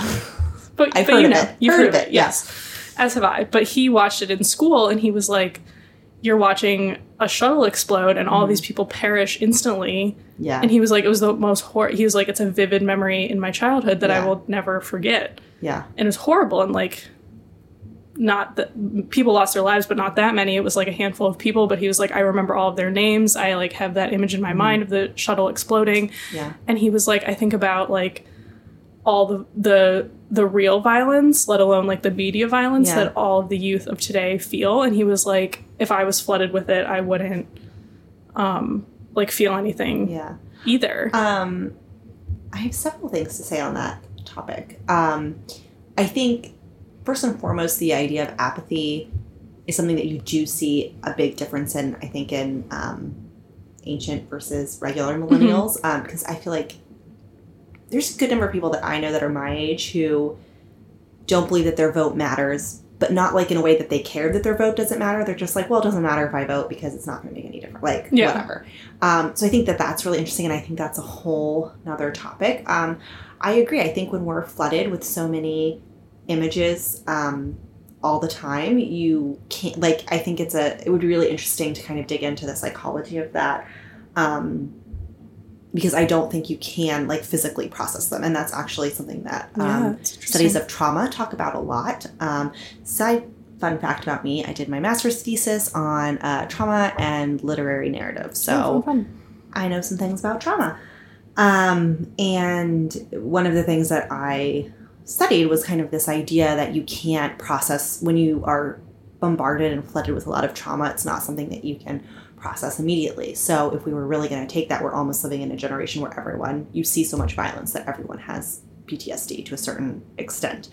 But, I've but heard you know, it. you've Heard heard, of of it, it, yes. As have I. But he watched it in school and he was like, You're watching a shuttle explode and all these mm. people perish instantly. Yeah. And he was like, It was the most hor he was like, It's a vivid memory in my childhood that Yeah. I will never forget. yeah. And it was horrible and like not that people lost their lives, but not that many. It was like a handful of people, but he was like, I remember all of their names. I like have that image in my mm. mind of the shuttle exploding Yeah. and he was like i think about like all the the the real violence let alone like the media violence Yeah. that all the youth of today feel and he was like if i was flooded with it i wouldn't um like feel anything Yeah. either Um, I have several things to say on that topic. Um, I think first and foremost, the idea of apathy is something that you do see a big difference in. I think in um, ancient versus regular millennials, because I feel like there's a good number of people that I know that are my age who don't believe that their vote matters, but not like in a way that they care that their vote doesn't matter. They're just like, well, it doesn't matter if I vote because it's not going to make any difference. Like, Yeah. whatever. Um, so I think that that's really interesting, and I think that's a whole another topic. Um, I agree. I think when we're flooded with so many images um, all the time, you can't like. I think it's a. It would be really interesting to kind of dig into the psychology of that. Um, because I don't think you can like physically process them, and that's actually something that yeah um, studies of trauma talk about a lot. Um, side fun fact about me: I did my master's thesis on uh, trauma and literary narrative. So Oh. I know some things about trauma. Um, and one of the things that I studied was kind of this idea that you can't process when you are bombarded and flooded with a lot of trauma. It's not something that you can process immediately. So if we were really going to take that, we're almost living in a generation where everyone, you see so much violence that everyone has PTSD to a certain extent.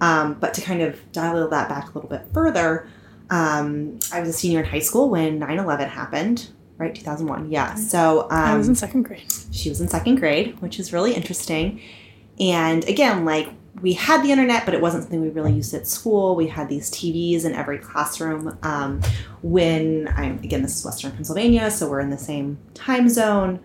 Um, but to kind of dial that back a little bit further, um, I was a senior in high school when 9 11 happened, right? 2001. Yeah. So um, i was in second grade she was in second grade, which is really interesting. And again, like we had the internet, but it wasn't something we really used at school. We had these TVs in every classroom. Um, when I'm again, this is Western Pennsylvania, so we're in the same time zone.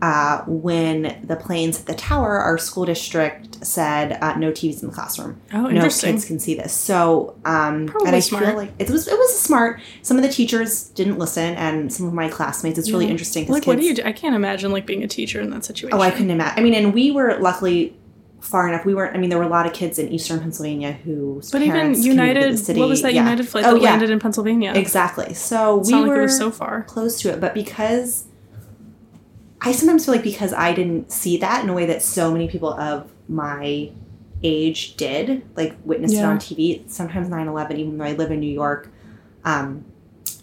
Uh, when the planes at the tower, our school district said uh, no TVs in the classroom oh no interesting kids can see this. So, um, Probably and I smart. feel like it was it was smart. Some of the teachers didn't listen, and some of my classmates. It's really Yeah. interesting like kids. what do you do i can't imagine like being a teacher in that situation Oh, I couldn't imagine. I mean, and we were luckily far enough. We weren't. I mean, there were a lot of kids in Eastern Pennsylvania who. but even united what was that Yeah. united flight Oh, that yeah. landed in pennsylvania Exactly. So it's we were like so far close to it, but because I sometimes feel like because I didn't see that in a way that so many people of my age did, like witnessed it on TV. Sometimes 9 11, even though I live in New York, um,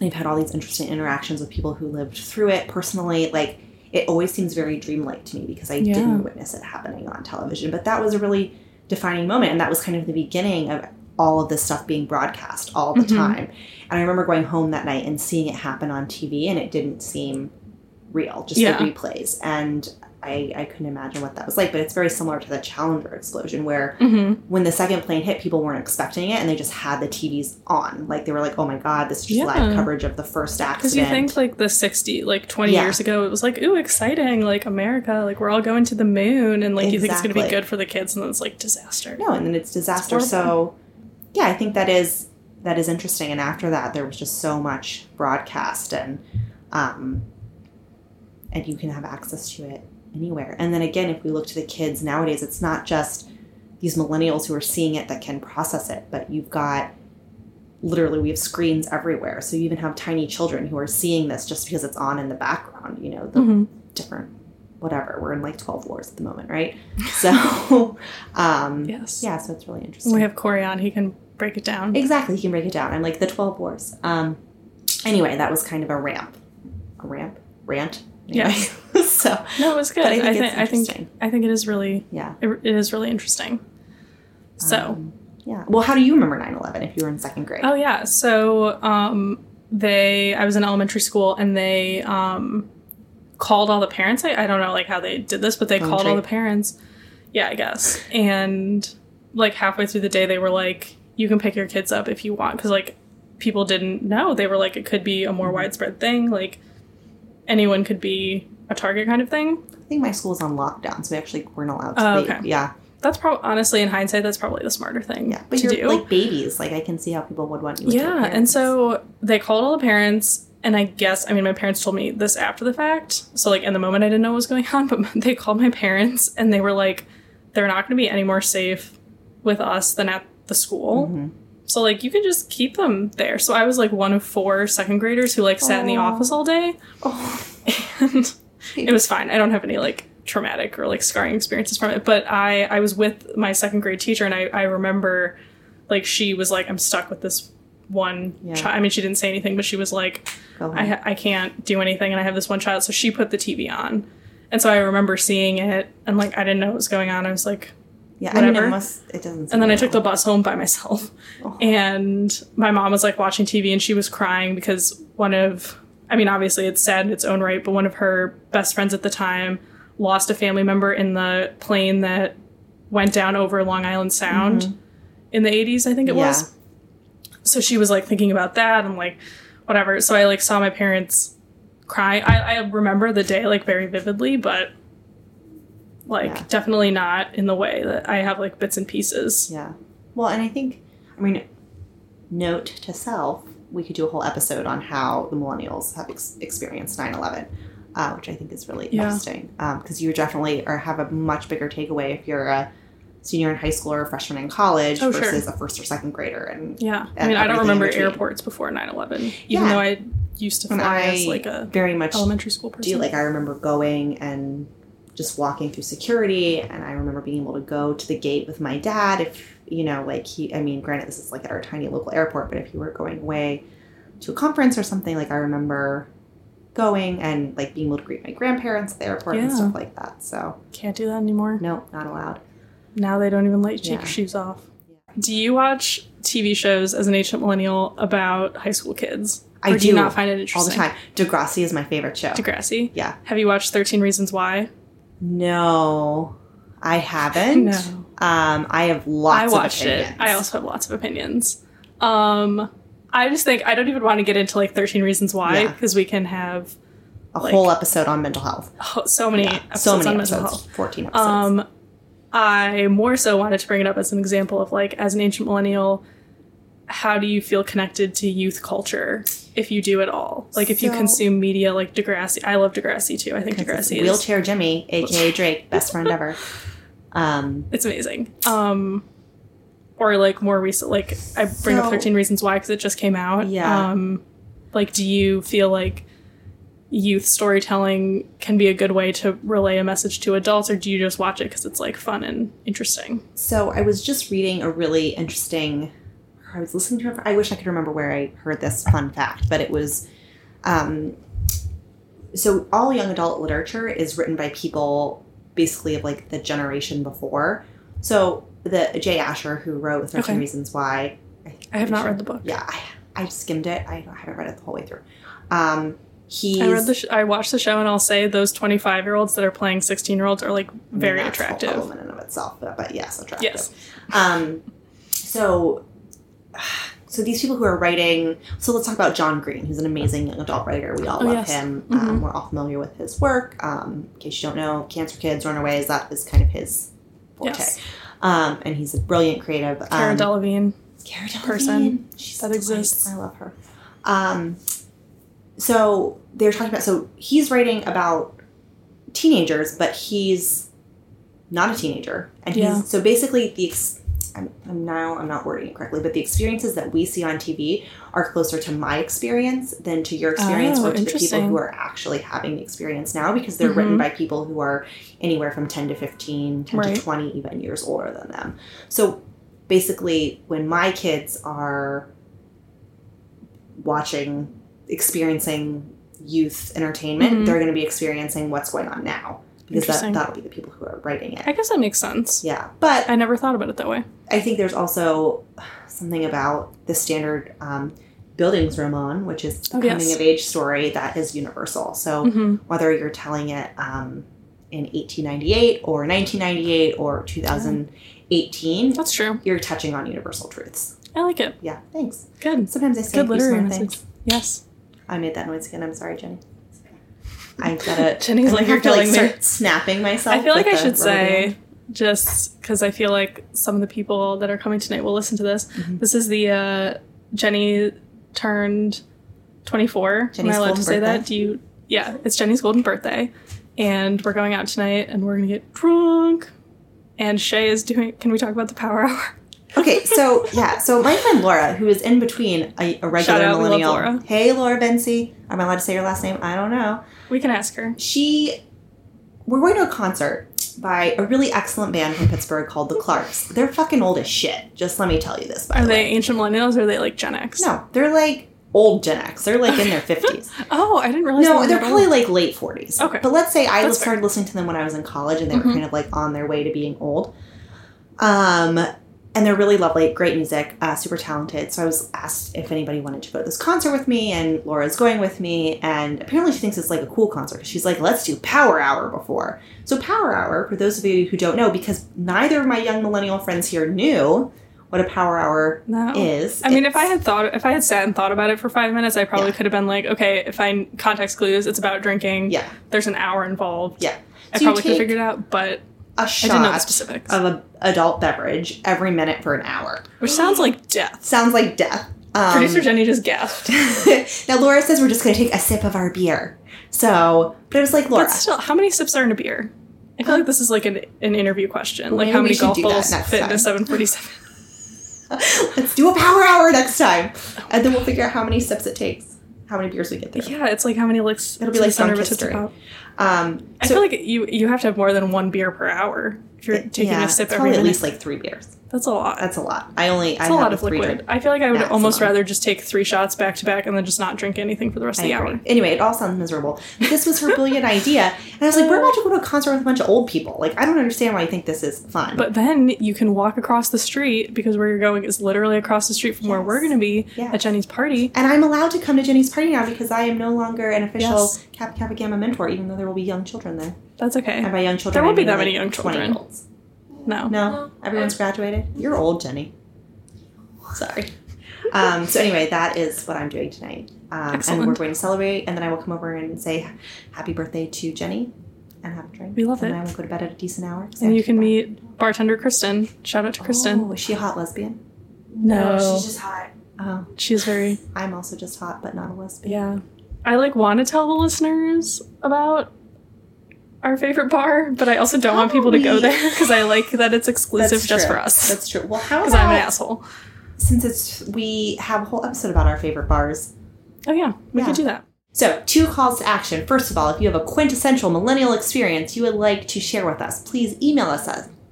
I've had all these interesting interactions with people who lived through it personally. Like, it always seems very dreamlike to me because I Yeah. didn't witness it happening on television. But that was a really defining moment, and that was kind of the beginning of all of this stuff being broadcast all the Mhm. time. And I remember going home that night and seeing it happen on TV, and it didn't seem real, just Yeah. the replays. And I, I couldn't imagine what that was like, but it's very similar to the Challenger explosion, where hmm when the second plane hit, people weren't expecting it, and they just had the TVs on. Like they were like, "Oh my god, this is just Yeah. live coverage of the first accident." Because you think like the 60, like 20 Yeah. years ago, it was like, ooh, exciting, like America, like we're all going to the moon, and like you think it's going to be good for the kids, and then it's like disaster. no, and then it's disaster. It's so, yeah, I think that is that is interesting. And after that, there was just so much broadcast, and um, and you can have access to it anywhere. And then again, if we look to the kids nowadays, it's not just these millennials who are seeing it that can process it, but you've got literally we have screens everywhere. So you even have tiny children who are seeing this just because it's on in the background. You know, the hmm different whatever. We're in like twelve wars at the moment, right? So, um, Yes. yeah, so it's really interesting. We have Corey on, he can break it down. Exactly, he can break it down. I'm like the twelve wars. Um, anyway, that was kind of a ramp, a ramp, rant. Anyway. so No, it was good. But I I think think, it's I, think. I think it is really yeah, it, it is really interesting. So, Um, yeah. Well, how do you remember 9/11 if you were in second grade? oh yeah, so um, they I was in elementary school and they um, called all the parents. I, I don't know like how they did this, but they called all the parents. Yeah, I guess. And like halfway through the day, they were like, "You can pick your kids up if you want," because like people didn't know. They were like, it could be a more Mm-hmm. widespread thing. Like anyone could be a target kind of thing. I think my school was on lockdown, so we actually weren't allowed to leave. okay. Yeah, That's probably honestly in hindsight, that's probably the smarter thing yeah. But to you're do. like babies. Like I can see how people would want you. yeah, and so they called all the parents, and I guess I mean my parents told me this after the fact. So like in the moment I didn't know what was going on, but they called my parents and they were like, they're not going to be any more safe with us than at the school. Mhm. So like you can just keep them there. So I was like one of four second graders who like sat in the office all day, Oh, and it was fine. I don't have any like traumatic or like scarring experiences from it. But I I was with my second grade teacher, and I I remember like she was like I'm stuck with this one Yeah. child. I mean she didn't say anything, but she was like I ha- I can't do anything, and I have this one child. So she put the TV on, and so I remember seeing it, and like I didn't know what was going on. I was like, yeah, I mean, whatever. it must. It doesn't. and then I took the bus home by myself. Oh. And my mom was like watching TV and she was crying because one of, I mean, obviously it's sad in its own right, but one of her best friends at the time lost a family member in the plane that went down over Long Island Sound in the 80s, I think it Mm-hmm. Yeah. was. So she was like thinking about that and like whatever. So I like saw my parents crying. I, I remember the day like very vividly, but like Yeah. definitely not in the way that I have like bits and pieces. Yeah. Well, and I think, I mean, note to self, we could do a whole episode on how the millennials have ex- experienced 9 11, uh, which I think is really Yeah. interesting. Because you definitely or have a much bigger takeaway if you're a senior in high school or a freshman in college Oh, sure. versus a first or second grader. And Yeah. I mean, I don't remember airports before 9 11, even Yeah. though I used to and fly I as like a very much elementary school person. do like I remember going and just walking through security and I remember being able to go to the gate with my dad if you know like he I mean granted this is like at our tiny local airport but if you were going away to a conference or something like I remember going and like being able to greet my grandparents at the airport and stuff like that so Can't do that anymore. no not allowed Now they don't even let you take Yeah. your shoes off. Do you watch TV shows as an ancient millennial about high school kids? I do, do not find it interesting all the time Degrassi is my favorite show Degrassi. yeah Have you watched 13 Reasons Why? No I haven't No. um I have lots I watched it. I also have lots of opinions. Um, I just think I don't even want to get into like 13 Reasons Why Yeah. because we can have a like- whole episode on mental health oh, so many Yeah, episodes so many on episodes mental health. 14 episodes Um, I more so wanted to bring it up as an example of like, as an ancient millennial, how do you feel connected to youth culture if you do at all? Like, if you consume media like Degrassi, I love Degrassi too. I think Degrassi is wheelchair Jimmy, aka Drake, best friend ever. Um, it's amazing. Um, or like more recent, like I bring up Thirteen Reasons Why because it just came out. Yeah. Um, like, do you feel like youth storytelling can be a good way to relay a message to adults, or do you just watch it because it's like fun and interesting? So I was just reading a really interesting. I was listening to. I wish I could remember where I heard this fun fact, but it was. Um, so all young adult literature is written by people basically of like the generation before. So the Jay Asher who wrote Thirteen Okay. Reasons Why. I have not read the book. Yeah, I, I skimmed it. I, I haven't read it the whole way through. Um, he's I read the. Sh- I watched the show, and I'll say those twenty-five-year-olds that are playing sixteen-year-olds are like very that's a whole attractive. element in of itself, but, but yes, attractive. Yes. Um, so, so these people who are writing. So let's talk about John Green, who's an amazing young adult writer. We all Oh, love yes. him. Mhm. Um, we're all familiar with his work. Um, in case you don't know, Cancer Kids, Runaways. That is kind of his forte. Yes. Um, and he's a brilliant creative. Cara um, Delevingne. Cara Delevingne. person She's that exists. I love her. Um, so they're talking about. So he's writing about teenagers, but he's not a teenager, and he's Yeah. so basically the. Ex- I'm, I'm now I'm not wording it correctly, but the experiences that we see on TV are closer to my experience than to your experience Oh, or to the people who are actually having the experience now because they're written by people who are anywhere from 10 to 15, 10 Right. to 20 even years older than them. So basically, when my kids are watching, experiencing youth entertainment, Mhm. they're going to be experiencing what's going on now because that, that'll be the people who are writing it. I guess that makes sense. Yeah, but I never thought about it that way. I think there's also something about the standard um, Bildungsroman, which is the Oh, coming yes. of age story that is universal. So hmm whether you're telling it um, in 1898 or 1998 or 2018, That's true. you're touching on universal truths. I like it. Yeah, thanks. Good. Sometimes I say Good literary things. Yes. I made that noise again. I'm sorry, Jenny. I gotta. Jenny's like, "You're to, like, me." snapping myself. I feel like I should say, just because I feel like some of the people that are coming tonight will listen to this. Mhm. This is the uh, Jenny turned 24. Am I allowed to say birthday? that? Do you? Yeah, it's Jenny's golden birthday, and we're going out tonight, and we're gonna get drunk. And Shay is doing. Can we talk about the Power Hour? Okay, so yeah, so my friend Laura, who is in between a, a regular out, millennial. Laura. Hey, Laura Bency. Am I allowed to say your last name? I don't know. We can ask her. She, we're going to a concert by a really excellent band from Pittsburgh called the Clarks. They're fucking old as shit. Just let me tell you this. By Are the they way. ancient millennials or are they like Gen X? No, they're like old Gen X. They're like in their fifties. Oh, I didn't realize. No, they're probably old. like late forties. Okay. but let's say I That's started listening to them when I was in college, and they Mhm. were kind of like on their way to being old. Um, and they're really lovely, great music, uh, super talented. So I was asked if anybody wanted to go to this concert with me, and Laura's going with me. And apparently, she thinks it's like a cool concert. She's like, "Let's do Power Hour before." So Power Hour, for those of you who don't know, because neither of my young millennial friends here knew what a Power Hour No. is. I mean, if I had thought, if I had sat and thought about it for five minutes, I probably Yeah. could have been like, okay, if I context clues, it's about drinking. yeah, There's an hour involved. yeah, I So you probably could have take figured it out, but a I didn't know the shot specifics, of an adult beverage every minute for an hour. which sounds like death. Sounds like death. Um, Producer Jenny just gasped. now Laura says we're just going to take a sip of our beer. So, but it was like Laura. But still, how many sips are in a beer? I feel like this is like an, an interview question. Well, like how many golf balls fit in time. a 747? Let's do a power hour next time, and then we'll figure out how many sips it takes, how many beers we get through. yeah, it's like how many licks. It'll be like center of a drunk Tootsie history. Um, I feel like you you have to have more than one beer per hour if you're taking yeah, a sip every probably at least like three beers. That's a lot. That's a lot. I only I It's a lot of liquid. drink- I feel like I would almost rather just take three shots back to back and then just not drink anything for the rest I of the agree. hour. Anyway, it all sounds miserable. This was her brilliant idea, and I was like, "We're about to go to a concert with a bunch of old people. Like, I don't understand why you think this is fun." But then you can walk across the street because where you're going is literally across the street from where we're going to be Yes. at Jenny's party. And I'm allowed to come to Jenny's party now because I am no longer an official Yes. Kappa Kappa Gamma mentor, even though there will be young children there. That's okay. And by young children, There won't I be mean, that many young children. 20-year-olds. No. No, No. everyone's graduated. You're old, Jenny. Sorry. Um, so anyway, that is what I'm doing tonight, um, and we're going to celebrate. And then I will come over and say happy birthday to Jenny, and have a drink. We love and it. then I will go to bed at a decent hour. And you can go. meet bartender Kristen. Shout out to Kristen. Oh, is she a hot lesbian? no. she's just hot. Oh, She's very I'm also just hot, but not a lesbian. yeah. I like want to tell the listeners about our favorite bar, but I also don't want people to go there because I like that it's exclusive That's just true. for us. That's true. Well, how Because I'm an asshole. since it's we have a whole episode about our favorite bars. Oh yeah, we Yeah. could do that. So, two calls to action. First of all, if you have a quintessential millennial experience you would like to share with us, please email us.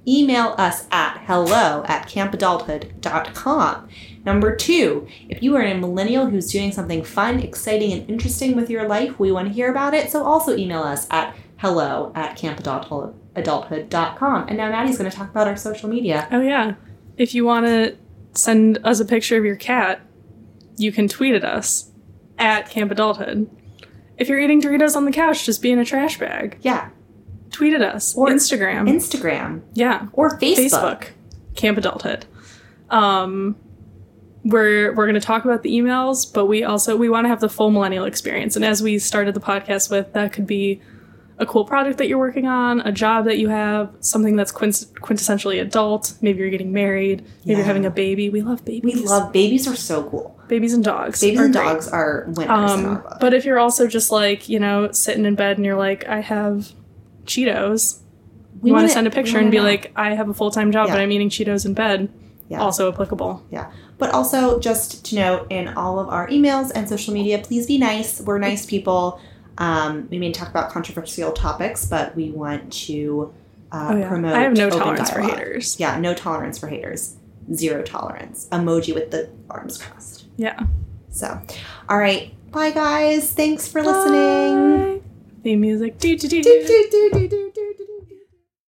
Email us at hello at campadulthood.com. Number two, if you are a millennial who's doing something fun, exciting, and interesting with your life, we want to hear about it. So also email us at hello at campadulthood.com. And now Maddie's going to talk about our social media. Oh yeah. If you want to send us a picture of your cat, you can tweet at us at Camp Adulthood. If you're eating Doritos on the couch, just be in a trash bag. Yeah. Tweet at us. Or Instagram. Instagram yeah. or Facebook. Facebook. Camp Adulthood. Um, we're we're going to talk about the emails, but we also we want to have the full millennial experience. And as we started the podcast with, that could be a cool project that you're working on, a job that you have, something that's quint- quintessentially adult. Maybe you're getting married. Maybe Yeah. you're having a baby. We love babies. We love babies are so cool. babies and dogs. Babies and great. dogs are winners Um, but if you're also just like you know sitting in bed and you're like, I have Cheetos. We want wanna- send a picture and be know. like, I have a full time job, but I'm eating Cheetos in bed. Yeah. Also applicable. Yeah. But also, just to note, in all of our emails and social media, please be nice. We're nice people. Um, we may talk about controversial topics, but we want to uh, Oh yeah. promote. I have no tolerance for haters. Yeah, no tolerance for haters. Zero tolerance. Emoji with the arms crossed. Yeah. So, all right. Bye, guys. Thanks for listening. Bye. Theme music. Do, do, do, Do, do. do, do, do, do.